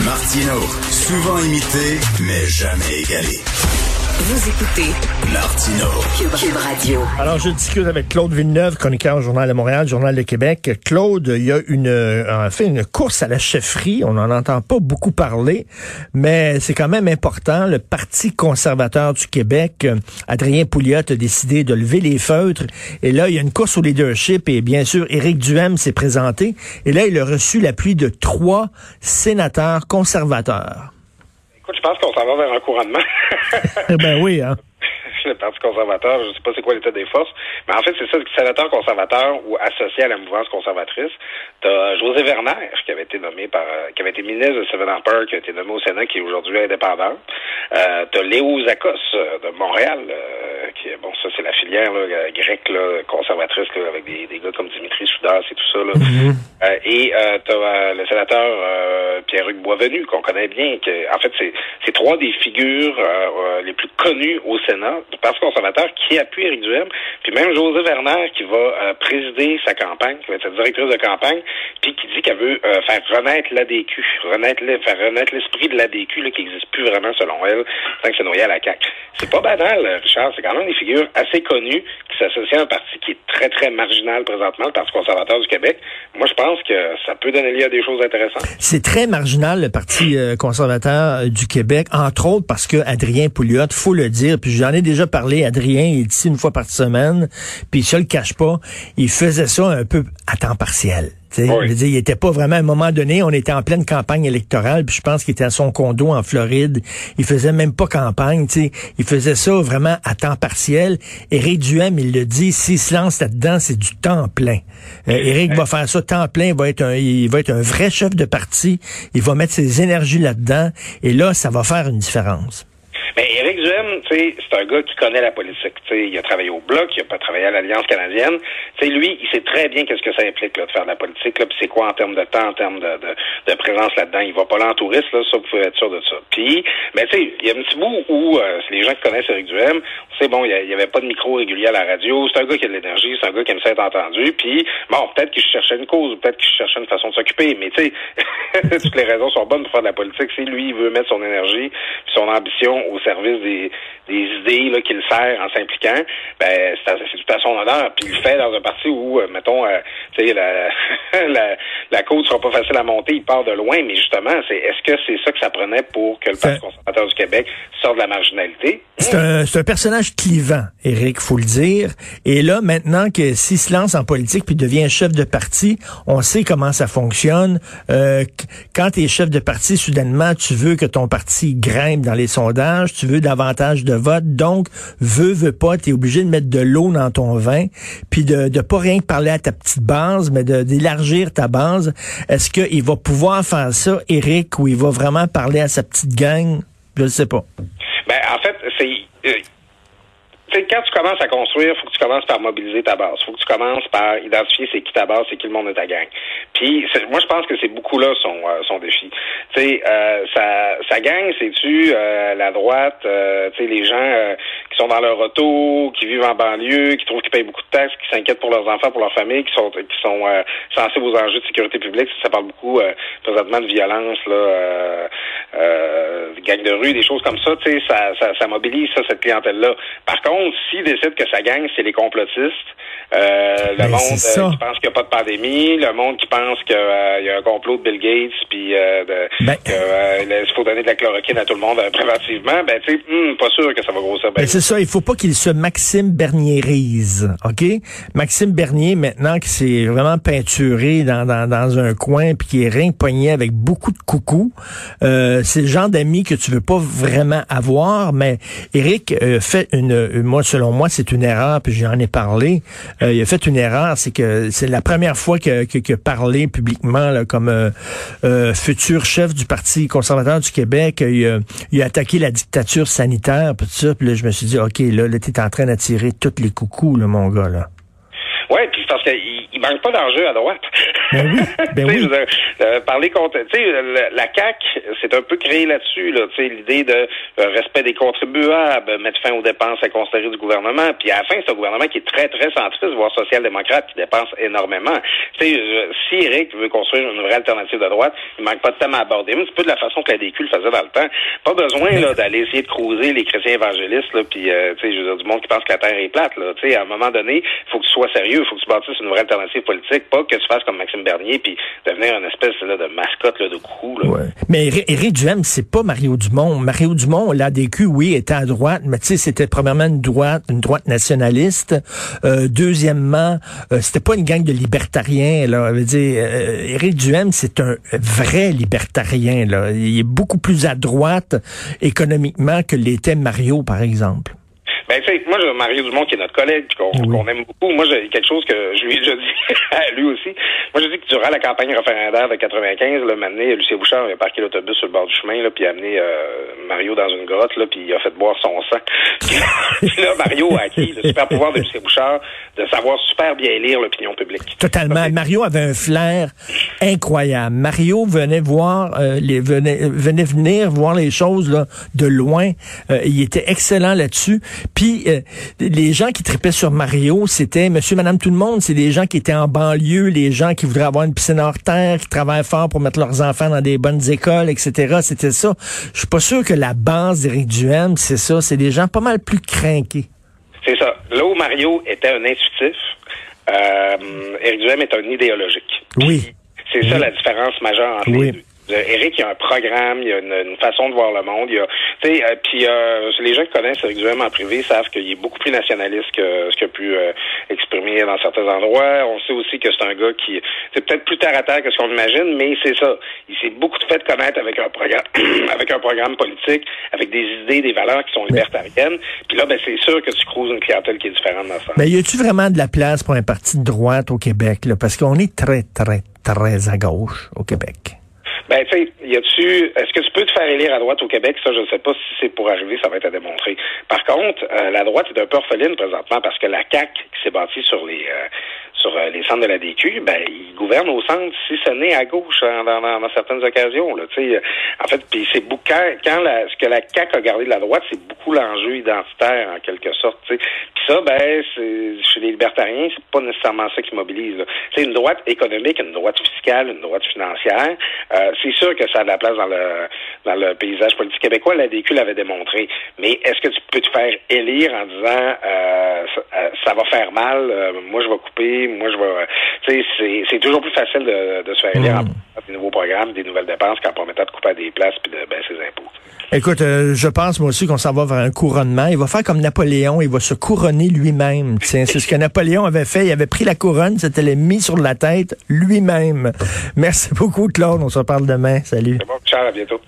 Martino, souvent imité, mais jamais égalé. Vous écoutez Martino. Cube Radio. Alors, je discute avec Claude Villeneuve, chroniqueur au Journal de Montréal, Journal de Québec. Claude, il y a une, euh, fait, une course à la chefferie. On n'en entend pas beaucoup parler, mais c'est quand même important. Le Parti conservateur du Québec, euh, Adrien Pouliot a décidé de lever les feutres. Et là, il y a une course au leadership et bien sûr, Éric Duhem s'est présenté. Et là, il a reçu l'appui de trois sénateurs conservateurs. Pense qu'on s'en va vers un couronnement. ben oui, hein. le Parti conservateur, je ne sais pas c'est quoi l'état des forces, mais en fait, c'est ça, le sénateur conservateur ou associé à la mouvance conservatrice. T'as José Werner, qui avait été nommé par, qui avait été ministre de Seven Park, qui a été nommé au Sénat, qui est aujourd'hui indépendant. Euh, t'as Léo Zakos euh, de Montréal, euh, qui bon, ça, c'est la filière là, grecque là, conservatrice, là, avec des, des, gars comme Dimitri Soudas et tout ça. Là. Mm-hmm. Euh, et euh, t'as le sénateur Pierre-Hugues Boisvenu, qu'on connaît bien, que, en fait, c'est trois des figures les plus connues au Sénat du Parti conservateur qui appuie Éric Duhem, puis même José Werner qui va euh, présider sa campagne, qui va être sa directrice de campagne, puis qui dit qu'elle veut euh, faire renaître l'ADQ, renaître, faire renaître l'esprit de l'ADQ là, qui n'existe plus vraiment selon elle, tant que c'est noyé à la CAQ. C'est pas banal, Richard, c'est quand même des figures assez connues qui s'associent à un parti qui est très, très marginal présentement, le Parti conservateur du Québec. Moi, je pense que ça peut donner lieu à des choses intéressantes. C'est très marginal, le Parti euh, conservateur du Québec, entre autres parce que Adrien Pouliot, faut le dire, puis j'en ai déjà parlé, Adrien, il est ici une fois par semaine, puis se le cache pas, il faisait ça un peu à temps partiel. Oui. Je dire, il était pas vraiment à un moment donné, on était en pleine campagne électorale, puis je pense qu'il était à son condo en Floride. Il faisait même pas campagne, sais. il faisait ça vraiment à temps partiel. Éric Duhem, il le dit, s'il se lance là-dedans, c'est du temps plein. Euh, Éric va faire ça temps plein, il va être un, il va être un vrai chef de parti, il va mettre ses énergies là-dedans, et là, ça va faire une différence. Mais Éric Duhem, c'est un gars qui connaît la politique. Il a travaillé au Bloc, il a pas travaillé à l'Alliance canadienne. Lui, il sait très bien qu'est-ce que ça implique là, de faire de la politique, puis c'est quoi en termes de temps, en termes de, présence là-dedans. Il va pas là en touriste, là, ça, vous pouvez être sûr de ça. Puis, ben, tu sais, il y a un petit bout où euh, les gens qui connaissent Éric Duhem, c'est bon, il y avait pas de micro régulier à la radio. C'est un gars qui a de l'énergie, c'est un gars qui aime s'être entendu. Puis, bon, peut-être qu'il cherchait une cause, peut-être qu'il cherchait une façon de s'occuper, mais tu sais, toutes les raisons sont bonnes pour faire de la politique. Lui, il veut mettre son énergie, son ambition au service des, des idées là, qu'il sert en s'impliquant, ben c'est tout à son honneur. Puis il le fait dans un parti où, euh, mettons, euh, tu sais, la, la, la côte sera pas facile à monter, il part de loin, mais justement, c'est est-ce que c'est ça que ça prenait pour que le Parti conservateur du Québec sorte de la marginalité? C'est un, un, personnage clivant, Éric, faut le dire. Et là, maintenant que s'il se lance en politique puis devient chef de parti, on sait comment ça fonctionne. Euh, quand tu es chef de parti, soudainement, tu veux que ton parti grimpe dans les sondages, tu veux davantage de votes, donc veux, veux pas, tu es obligé de mettre de l'eau dans ton vin, puis de, de pas rien parler à ta petite base, mais d'élargir ta base. Est-ce qu'il va pouvoir faire ça, Éric, ou il va vraiment parler à sa petite gang? Je ne sais pas. Ben, en fait, c'est. Euh, quand tu commences à construire, faut que tu commences par mobiliser ta base. Faut que tu commences par identifier c'est qui ta base, c'est qui le monde de ta gang. Puis moi, je pense que c'est beaucoup là son, euh, son défi. Tu sais, euh, sa, sa gang, c'est-tu euh, la droite, euh, tu sais, les gens euh, qui sont dans leur auto, qui vivent en banlieue, qui trouvent qu'ils payent beaucoup de taxes, qui s'inquiètent pour leurs enfants, pour leur famille, qui sont qui sont sensibles aux enjeux de sécurité publique. Ça, parle beaucoup présentement de violence, là, gang de rue, des choses comme ça. Tu sais, ça, ça, ça mobilise ça cette clientèle-là. Par contre, s'il décide que sa gang, c'est les complotistes, euh, le Ben, monde euh, ça. qui pense qu'il n'y a pas de pandémie, le monde qui pense qu'il y a un complot de Bill Gates, puis euh, Ben- que, euh, il faut donner de la chloroquine à tout le monde euh, préventivement, ben tu sais, hum, pas sûr que ça va grossir. Ben, c'est ça, il faut pas qu'il se Maxime Bernierise, OK? Maxime Bernier, maintenant, qui s'est vraiment peinturé dans, dans, dans un coin puis qui est rien pogné avec beaucoup de coucou, euh, c'est le genre d'amis que tu veux pas vraiment avoir, mais Eric euh, fait une, euh, moi, selon moi, c'est une erreur, puis j'en ai parlé, euh, il a fait une erreur, c'est que c'est la première fois que, que, que parlé publiquement comme futur chef du Parti conservateur du Québec, il, a- attaqué la dictature sanitaire, puis tout ça, puis là, je me suis dit, OK, là, là t'es en train d'attirer tous les coucous, là, mon gars, là. Ouais, puis parce il manque pas d'enjeux à droite. Ben oui, ben oui. Euh, parler contre, tu sais, la, CAC, c'est un peu créé là-dessus, là, tu sais, l'idée de euh, respect des contribuables, mettre fin aux dépenses à du gouvernement, puis à la fin, c'est un gouvernement qui est très très centriste, voire social-démocrate, qui dépense énormément. Tu sais, si Eric veut construire une vraie alternative de droite, il manque pas de thème à aborder. Mais c'est peu de la façon que la DQ le faisait dans le temps. Pas besoin là d'aller essayer de cruiser les chrétiens évangélistes, là, puis tu sais, je veux dire, du monde qui pense que la terre est plate, là. Tu sais, à un moment donné, il faut que tu sois sérieux, il faut que tu bâtisses une vraie alternative politique, pas que tu fasses comme Maxime Bernier puis devenir une espèce là, de mascotte là, de. Mais Éric Duhem, c'est pas Mario Dumont. Mario Dumont, l'ADQ, oui, était à droite, mais tu sais, c'était premièrement une droite, une droite nationaliste. Euh, deuxièmement, euh, c'était pas une gang de libertariens. Là, veut dire, euh, Éric Duhem, c'est un vrai libertarien. Là. Il est beaucoup plus à droite économiquement que l'était Mario, par exemple. Ben, tu sais, moi, Mario Dumont, qui est notre collègue, qu'on aime beaucoup, moi, j'ai quelque chose que je lui ai déjà dit à lui aussi. Moi, je dis que durant la campagne référendaire de 95, là, m'amener, Lucien Bouchard a parqué l'autobus sur le bord du chemin, là, puis a amené euh, Mario dans une grotte, là, puis il a fait boire son sang. puis là, Mario a acquis le super pouvoir de Lucien Bouchard de savoir super bien lire l'opinion publique. Totalement. Mario avait un flair incroyable. Mario venait voir, euh, les, venait, venait venir voir les choses là, de loin. Euh, il était excellent là-dessus. Puis euh, les gens qui tripaient sur Mario, c'était monsieur, madame, tout le monde. C'est des gens qui étaient en banlieue, les gens qui voudraient avoir une piscine hors terre, qui travaillent fort pour mettre leurs enfants dans des bonnes écoles, etc. C'était ça. Je suis pas sûr que la base d'Éric Duhem, c'est ça. C'est des gens pas mal plus craqués. C'est ça. Là où Mario était un intuitif, euh, Éric Duhem est un idéologique. Oui. C'est ça la différence majeure entre les deux. Eric, il y a un programme, il y a une, façon de voir le monde. Il y a, euh, puis euh, les gens qui connaissent Eric Duhem en privé savent qu'il est beaucoup plus nationaliste que ce qu'il a pu euh, exprimer dans certains endroits. On sait aussi que c'est un gars qui c'est peut-être plus terre à terre que ce qu'on imagine, mais c'est ça. Il s'est beaucoup fait connaître avec un programme, avec un programme politique, avec des idées, des valeurs qui sont libertariennes. Puis là, ben c'est sûr que tu crouses une clientèle qui est différente dans ça. Mais y a-tu vraiment de la place pour un parti de droite au Québec là? Parce qu'on est très, très, très à gauche au Québec. Ben, tu sais, y a-tu, est-ce que tu peux te faire élire à droite au Québec? Ça, je ne sais pas si c'est pour arriver, ça va être à démontrer. Par contre, euh, la droite est un peu orpheline présentement parce que la CAQ, qui s'est bâtie sur les, euh, sur euh, les centres de la DQ, ben, ils gouvernent au centre, si ce n'est à gauche hein, dans, dans, certaines occasions. Là, sais, en fait, puis c'est beaucoup quand, la, ce que la CAQ a gardé de la droite, c'est beaucoup l'enjeu identitaire en quelque sorte. Puis ça, ben, chez les libertariens, c'est pas nécessairement ça qui mobilise. C'est une droite économique, une droite fiscale, une droite financière. Euh, c'est sûr que ça a de la place dans le dans le paysage politique québécois. La DQ l'avait démontré. Mais est-ce que tu peux te faire élire en disant euh, ça, va faire mal, moi je vais couper, moi, je vais. Tu sais, c'est toujours plus facile de, de se faire élire mmh. des nouveaux programmes, des nouvelles dépenses qu'en promettant de couper des places puis de baisser les impôts. Écoute, euh, je pense moi aussi qu'on s'en va vers un couronnement. Il va faire comme Napoléon, il va se couronner lui-même. C'est ce que Napoléon avait fait. Il avait pris la couronne, c'était les mis sur la tête lui-même. Merci beaucoup, Claude. On se reparle demain. Salut. C'est bon, Charles, à bientôt.